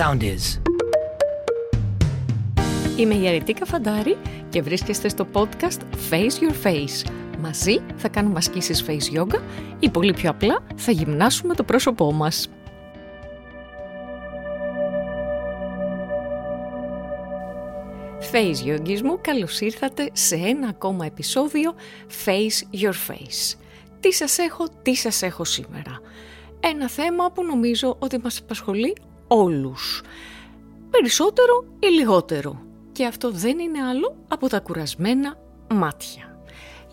sound is. Είμαι η Αρετίκα Φαντάρη και βρίσκεστε στο podcast Face Your Face. Μαζί θα κάνουμε ασκήσεις face yoga ή πολύ πιο απλά θα γυμνάσουμε το πρόσωπό μας. Face Yogis μου, καλώς ήρθατε σε ένα ακόμα επεισόδιο Face Your Face. Τι σας έχω, τι σας έχω σήμερα. Ένα θέμα που νομίζω ότι μας απασχολεί όλους. Περισσότερο ή λιγότερο. Και αυτό δεν είναι άλλο από τα κουρασμένα μάτια.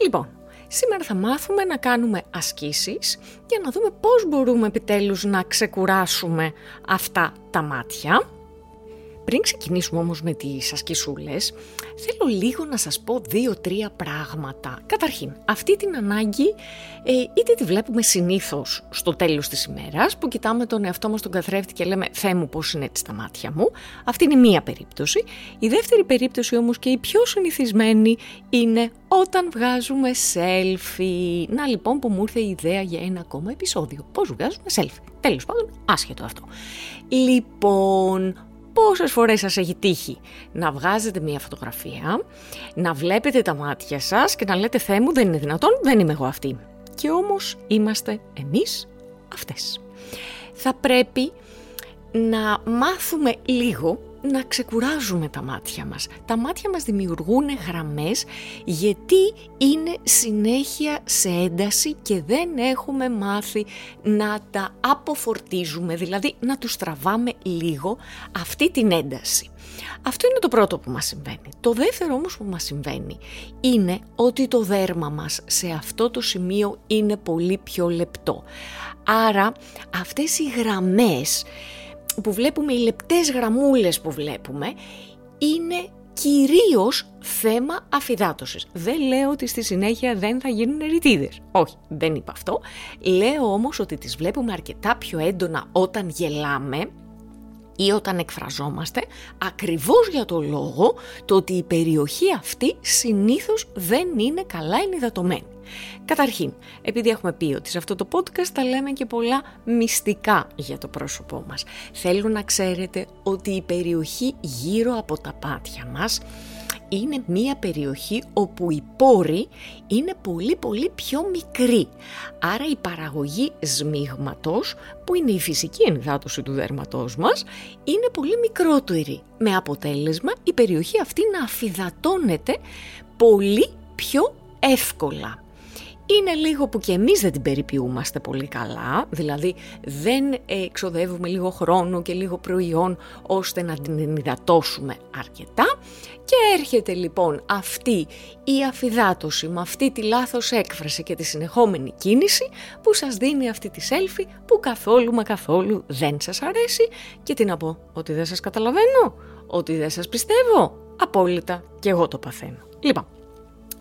Λοιπόν, σήμερα θα μάθουμε να κάνουμε ασκήσεις για να δούμε πώς μπορούμε επιτέλους να ξεκουράσουμε αυτά τα μάτια πριν ξεκινήσουμε όμως με τις ασκησούλες, θέλω λίγο να σας πω δύο-τρία πράγματα. Καταρχήν, αυτή την ανάγκη ε, είτε τη βλέπουμε συνήθως στο τέλος της ημέρας, που κοιτάμε τον εαυτό μας τον καθρέφτη και λέμε «Θεέ μου πώς είναι έτσι στα μάτια μου». Αυτή είναι μία περίπτωση. Η δεύτερη περίπτωση όμως και η πιο συνηθισμένη είναι όταν βγάζουμε selfie. Να λοιπόν που μου ήρθε η ιδέα για ένα ακόμα επεισόδιο. Πώς βγάζουμε selfie. Τέλος πάντων, άσχετο αυτό. Λοιπόν, πόσες φορές σας έχει τύχει να βγάζετε μια φωτογραφία, να βλέπετε τα μάτια σας και να λέτε «Θεέ μου, δεν είναι δυνατόν, δεν είμαι εγώ αυτή». Και όμως είμαστε εμείς αυτές. Θα πρέπει να μάθουμε λίγο να ξεκουράζουμε τα μάτια μας. Τα μάτια μας δημιουργούν γραμμές γιατί είναι συνέχεια σε ένταση και δεν έχουμε μάθει να τα αποφορτίζουμε, δηλαδή να τους τραβάμε λίγο αυτή την ένταση. Αυτό είναι το πρώτο που μας συμβαίνει. Το δεύτερο όμως που μας συμβαίνει είναι ότι το δέρμα μας σε αυτό το σημείο είναι πολύ πιο λεπτό. Άρα αυτές οι γραμμές που βλέπουμε, οι λεπτές γραμμούλες που βλέπουμε, είναι κυρίως θέμα αφυδάτωσης. Δεν λέω ότι στη συνέχεια δεν θα γίνουν ερητίδες. Όχι, δεν είπα αυτό. Λέω όμως ότι τις βλέπουμε αρκετά πιο έντονα όταν γελάμε ή όταν εκφραζόμαστε, ακριβώς για το λόγο το ότι η περιοχή αυτή συνήθως δεν είναι καλά ενυδατωμένη. Καταρχήν, επειδή έχουμε πει ότι σε αυτό το podcast τα λέμε και πολλά μυστικά για το πρόσωπό μας. Θέλω να ξέρετε ότι η περιοχή γύρω από τα πάτια μας είναι μία περιοχή όπου οι πόροι είναι πολύ πολύ πιο μικροί. Άρα η παραγωγή σμίγματος, που είναι η φυσική ενυδάτωση του δέρματός μας, είναι πολύ μικρότερη. Με αποτέλεσμα η περιοχή αυτή να αφυδατώνεται πολύ πιο εύκολα είναι λίγο που και εμείς δεν την περιποιούμαστε πολύ καλά, δηλαδή δεν εξοδεύουμε λίγο χρόνο και λίγο προϊόν ώστε να την ενυδατώσουμε αρκετά. Και έρχεται λοιπόν αυτή η αφιδάτωση με αυτή τη λάθος έκφραση και τη συνεχόμενη κίνηση που σας δίνει αυτή τη selfie που καθόλου μα καθόλου δεν σας αρέσει. Και τι να πω, ότι δεν σας καταλαβαίνω, ότι δεν σας πιστεύω, απόλυτα και εγώ το παθαίνω. Λοιπόν,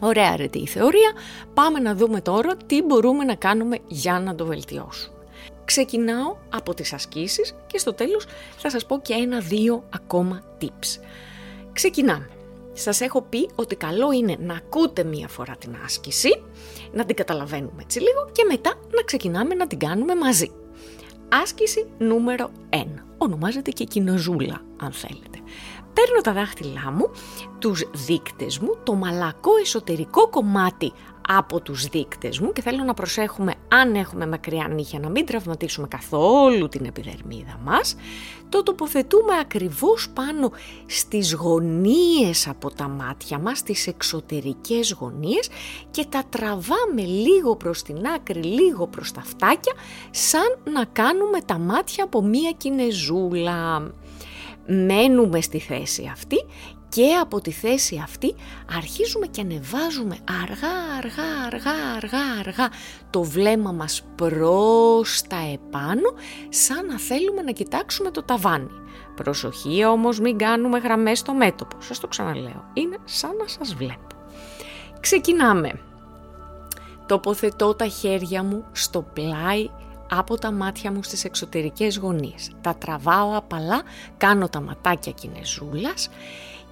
Ωραία αρετή η θεωρία, πάμε να δούμε τώρα τι μπορούμε να κάνουμε για να το βελτιώσουμε. Ξεκινάω από τις ασκήσεις και στο τέλος θα σας πω και ένα-δύο ακόμα tips. Ξεκινάμε. Σας έχω πει ότι καλό είναι να ακούτε μία φορά την άσκηση, να την καταλαβαίνουμε έτσι λίγο και μετά να ξεκινάμε να την κάνουμε μαζί. Άσκηση νούμερο 1. Ονομάζεται και κοινοζούλα αν θέλετε. Παίρνω τα δάχτυλά μου, τους δείκτες μου, το μαλακό εσωτερικό κομμάτι από τους δείκτες μου και θέλω να προσέχουμε αν έχουμε μακριά νύχια να μην τραυματίσουμε καθόλου την επιδερμίδα μας, το τοποθετούμε ακριβώς πάνω στις γωνίες από τα μάτια μας, στις εξωτερικές γωνίες και τα τραβάμε λίγο προς την άκρη, λίγο προς τα φτάκια, σαν να κάνουμε τα μάτια από μία κινεζούλα. Μένουμε στη θέση αυτή και από τη θέση αυτή αρχίζουμε και ανεβάζουμε αργά, αργά, αργά, αργά, αργά το βλέμμα μας προς τα επάνω σαν να θέλουμε να κοιτάξουμε το ταβάνι. Προσοχή όμως μην κάνουμε γραμμές στο μέτωπο, σας το ξαναλέω, είναι σαν να σας βλέπω. Ξεκινάμε. Τοποθετώ τα χέρια μου στο πλάι από τα μάτια μου στις εξωτερικές γωνίες. Τα τραβάω απαλά, κάνω τα ματάκια κινεζούλας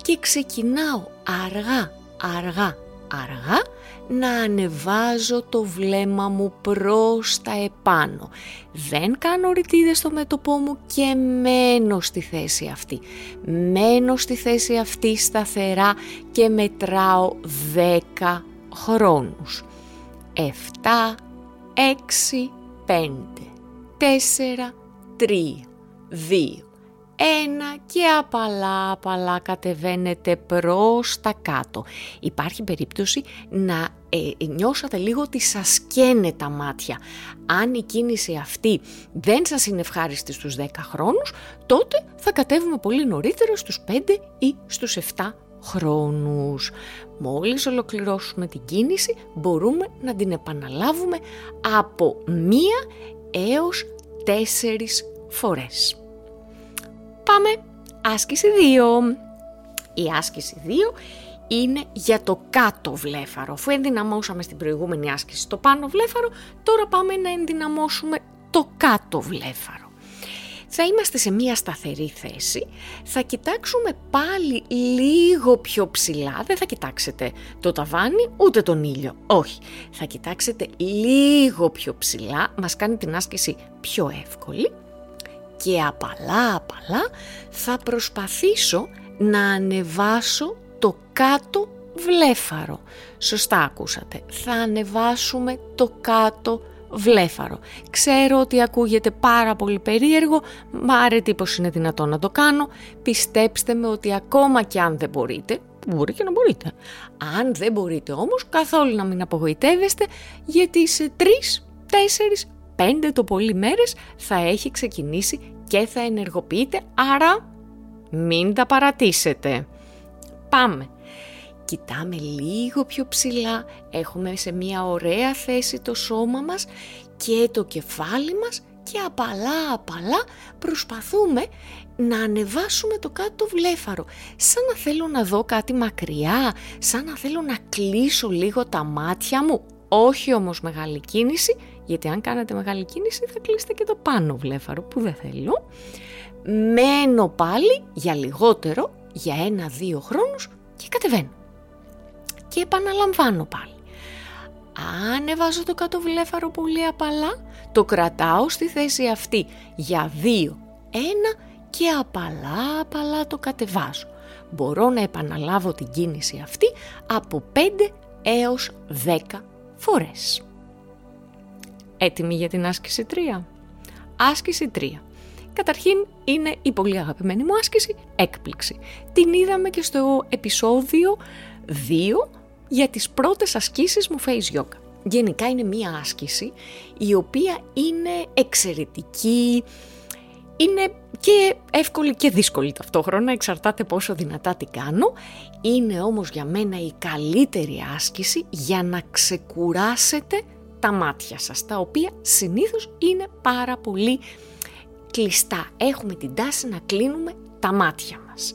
και ξεκινάω αργά, αργά, αργά να ανεβάζω το βλέμμα μου προς τα επάνω. Δεν κάνω ρητίδες στο μέτωπό μου και μένω στη θέση αυτή. Μένω στη θέση αυτή σταθερά και μετράω 10 χρόνους. 7, 6, 5, 4, 3, 2, ένα και απαλά απαλά κατεβαίνετε προς τα κάτω. Υπάρχει περίπτωση να ε, νιώσατε λίγο ότι σας καίνε τα μάτια. Αν η κίνηση αυτή δεν σας είναι ευχάριστη στους 10 χρόνους, τότε θα κατέβουμε πολύ νωρίτερα στους 5 ή στους 7 χρόνους. Μόλις ολοκληρώσουμε την κίνηση μπορούμε να την επαναλάβουμε από μία έως τέσσερις φορές. Πάμε άσκηση 2. Η άσκηση 2 είναι για το κάτω βλέφαρο. Αφού ενδυναμώσαμε στην προηγούμενη άσκηση το πάνω βλέφαρο, τώρα πάμε να ενδυναμώσουμε το κάτω βλέφαρο. Θα είμαστε σε μία σταθερή θέση, θα κοιτάξουμε πάλι λίγο πιο ψηλά, δεν θα κοιτάξετε το ταβάνι ούτε τον ήλιο, όχι. Θα κοιτάξετε λίγο πιο ψηλά, μας κάνει την άσκηση πιο εύκολη και απαλά απαλά θα προσπαθήσω να ανεβάσω το κάτω βλέφαρο. Σωστά ακούσατε. Θα ανεβάσουμε το κάτω βλέφαρο. Ξέρω ότι ακούγεται πάρα πολύ περίεργο, μα αρετή πως είναι δυνατό να το κάνω. Πιστέψτε με ότι ακόμα και αν δεν μπορείτε, μπορεί και να μπορείτε. Αν δεν μπορείτε όμως, καθόλου να μην απογοητεύεστε, γιατί σε τρεις, τέσσερις, πέντε το πολύ μέρες θα έχει ξεκινήσει και θα ενεργοποιείτε, άρα μην τα παρατήσετε. Πάμε. Κοιτάμε λίγο πιο ψηλά, έχουμε σε μια ωραία θέση το σώμα μας και το κεφάλι μας και απαλά απαλά προσπαθούμε να ανεβάσουμε το κάτω βλέφαρο. Σαν να θέλω να δω κάτι μακριά, σαν να θέλω να κλείσω λίγο τα μάτια μου. Όχι όμως μεγάλη κίνηση, γιατί αν κάνετε μεγάλη κίνηση θα κλείσετε και το πάνω βλέφαρο που δεν θέλω. Μένω πάλι για λιγότερο, για ένα-δύο χρόνους και κατεβαίνω. Και επαναλαμβάνω πάλι. Ανεβάζω το κάτω βλέφαρο πολύ απαλά, το κρατάω στη θέση αυτή για δύο, ένα και απαλά απαλά το κατεβάζω. Μπορώ να επαναλάβω την κίνηση αυτή από 5 έως 10 φορές. Έτοιμοι για την άσκηση 3. Άσκηση 3. Καταρχήν είναι η πολύ αγαπημένη μου άσκηση έκπληξη. Την είδαμε και στο επεισόδιο 2 για τις πρώτες ασκήσεις μου face yoga. Γενικά είναι μία άσκηση η οποία είναι εξαιρετική, είναι και εύκολη και δύσκολη ταυτόχρονα, εξαρτάται πόσο δυνατά την κάνω. Είναι όμως για μένα η καλύτερη άσκηση για να ξεκουράσετε τα μάτια σας, τα οποία συνήθως είναι πάρα πολύ κλειστά. Έχουμε την τάση να κλείνουμε τα μάτια μας.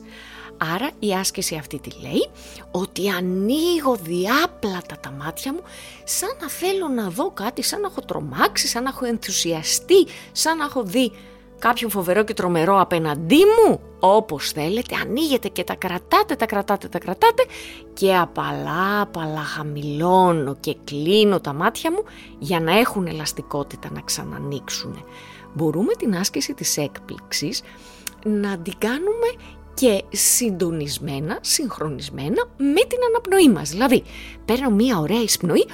Άρα η άσκηση αυτή τι λέει, ότι ανοίγω διάπλατα τα μάτια μου σαν να θέλω να δω κάτι, σαν να έχω τρομάξει, σαν να έχω ενθουσιαστεί, σαν να έχω δει κάποιον φοβερό και τρομερό απέναντί μου, όπως θέλετε, ανοίγετε και τα κρατάτε, τα κρατάτε, τα κρατάτε και απαλά, απαλά χαμηλώνω και κλείνω τα μάτια μου για να έχουν ελαστικότητα να ξανανοίξουν. Μπορούμε την άσκηση της έκπληξης να την κάνουμε και συντονισμένα, συγχρονισμένα με την αναπνοή μας. Δηλαδή, παίρνω μία ωραία εισπνοή,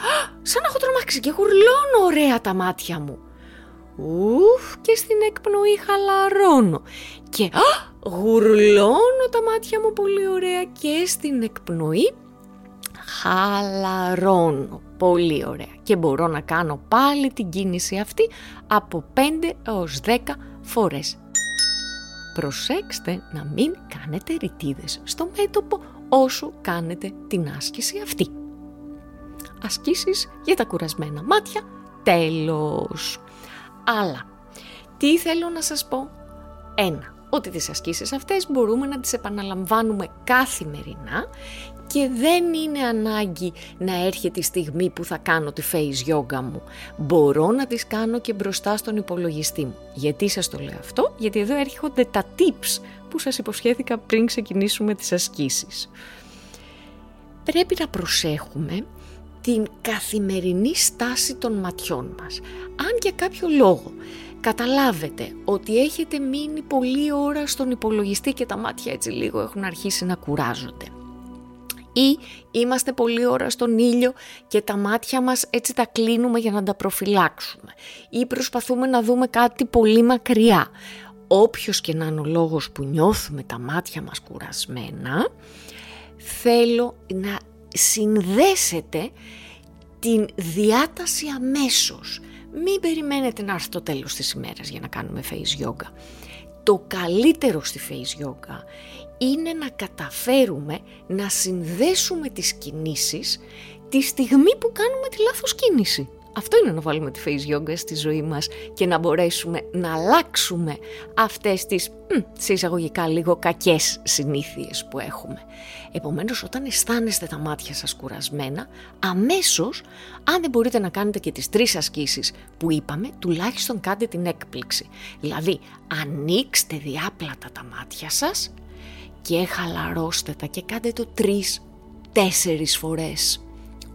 σαν να έχω τρομάξει και γουρλώνω ωραία τα μάτια μου. Ουφ και στην εκπνοή χαλαρώνω και α, γουρλώνω τα μάτια μου πολύ ωραία και στην εκπνοή χαλαρώνω πολύ ωραία και μπορώ να κάνω πάλι την κίνηση αυτή από 5 έως 10 φορές. Προσέξτε να μην κάνετε ρητίδες στο μέτωπο όσο κάνετε την άσκηση αυτή. Ασκήσεις για τα κουρασμένα μάτια, τέλος. Αλλά, τι θέλω να σας πω; Ένα, ότι τις ασκήσεις αυτές μπορούμε να τις επαναλαμβάνουμε καθημερινά και δεν είναι ανάγκη να έρχεται η στιγμή που θα κάνω τη face yoga μου. Μπορώ να τις κάνω και μπροστά στον υπολογιστή μου. Γιατί σας το λέω αυτό, γιατί εδώ έρχονται τα tips που σας υποσχέθηκα πριν ξεκινήσουμε τις ασκήσεις. πρέπει να προσέχουμε την καθημερινή στάση των ματιών μας. Αν για κάποιο λόγο καταλάβετε ότι έχετε μείνει πολλή ώρα στον υπολογιστή και τα μάτια έτσι λίγο έχουν αρχίσει να κουράζονται ή είμαστε πολλή ώρα στον ήλιο και τα μάτια μας έτσι τα κλείνουμε για να τα προφυλάξουμε ή προσπαθούμε να δούμε κάτι πολύ μακριά. Όποιος και να είναι ο λόγος που νιώθουμε τα μάτια μας κουρασμένα, θέλω να συνδέσετε την διάταση αμέσως. Μην περιμένετε να έρθει το τέλος της ημέρας για να κάνουμε face yoga. Το καλύτερο στη face yoga είναι να καταφέρουμε να συνδέσουμε τις κινήσεις τη στιγμή που κάνουμε τη λάθος κίνηση. Αυτό είναι να βάλουμε τη face yoga στη ζωή μας και να μπορέσουμε να αλλάξουμε αυτές τις μ, σε εισαγωγικά λίγο κακές συνήθειες που έχουμε. Επομένως όταν αισθάνεστε τα μάτια σας κουρασμένα, αμέσως αν δεν μπορείτε να κάνετε και τις τρεις ασκήσεις που είπαμε, τουλάχιστον κάντε την έκπληξη. Δηλαδή ανοίξτε διάπλατα τα μάτια σας και χαλαρώστε τα και κάντε το τρεις, τέσσερις φορές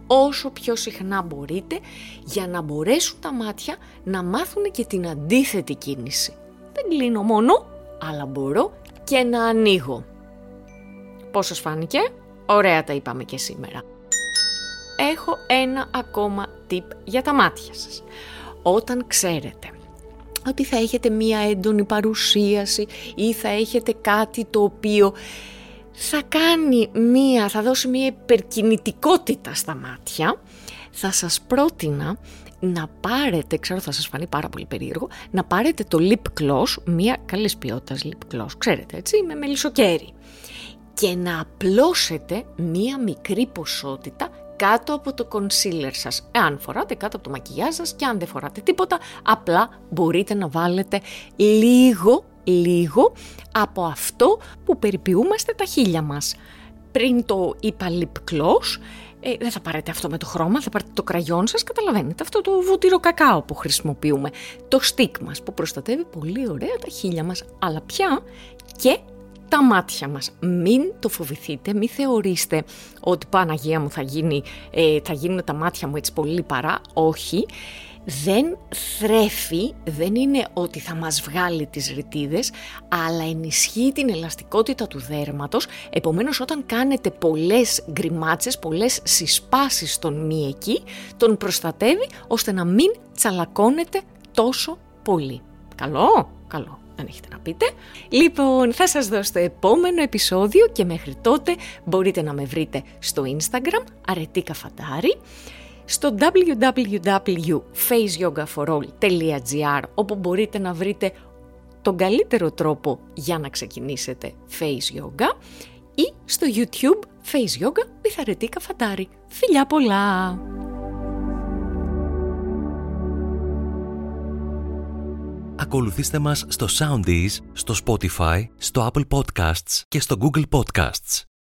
όσο πιο συχνά μπορείτε για να μπορέσουν τα μάτια να μάθουν και την αντίθετη κίνηση. Δεν κλείνω μόνο, αλλά μπορώ και να ανοίγω. Πώς σας φάνηκε; Ωραία τα είπαμε και σήμερα. Έχω ένα ακόμα tip για τα μάτια σας. Όταν ξέρετε ότι θα έχετε μία έντονη παρουσίαση ή θα έχετε κάτι το οποίο θα κάνει μία, θα δώσει μία υπερκινητικότητα στα μάτια, θα σας πρότεινα να πάρετε, ξέρω θα σας φανεί πάρα πολύ περίεργο, να πάρετε το lip gloss, μία καλής ποιότητας lip gloss, ξέρετε έτσι, με μελισσοκέρι και να απλώσετε μία μικρή ποσότητα κάτω από το concealer σας. Εάν φοράτε κάτω από το μακιγιάζ σας και αν δεν φοράτε τίποτα, απλά μπορείτε να βάλετε λίγο λίγο από αυτό που περιποιούμαστε τα χείλια μας. Πριν το είπα lip gloss, ε, δεν θα πάρετε αυτό με το χρώμα, θα πάρετε το κραγιόν σας, καταλαβαίνετε, αυτό το βούτυρο κακάο που χρησιμοποιούμε. Το stick μας που προστατεύει πολύ ωραία τα χείλια μας, αλλά πια και τα μάτια μας. Μην το φοβηθείτε, μην θεωρήστε ότι Παναγία μου θα, γίνει, ε, θα γίνουν τα μάτια μου έτσι πολύ παρά. Όχι, δεν θρέφει, δεν είναι ότι θα μας βγάλει τις ρητίδες, αλλά ενισχύει την ελαστικότητα του δέρματος, επομένως όταν κάνετε πολλές γκριμάτσες, πολλές συσπάσεις στον μη εκεί, τον προστατεύει ώστε να μην τσαλακώνεται τόσο πολύ. Καλό, καλό. Αν έχετε να πείτε. Λοιπόν, θα σας δώσω το επόμενο επεισόδιο και μέχρι τότε μπορείτε να με βρείτε στο Instagram, αρετίκα φαντάρι στο www.faceyogaforall.gr όπου μπορείτε να βρείτε τον καλύτερο τρόπο για να ξεκινήσετε Face Yoga ή στο YouTube Face Yoga Πιθαρετή Καφαντάρη. Φιλιά πολλά! Ακολουθήστε μας στο Soundees, στο Spotify, στο Apple Podcasts και στο Google Podcasts.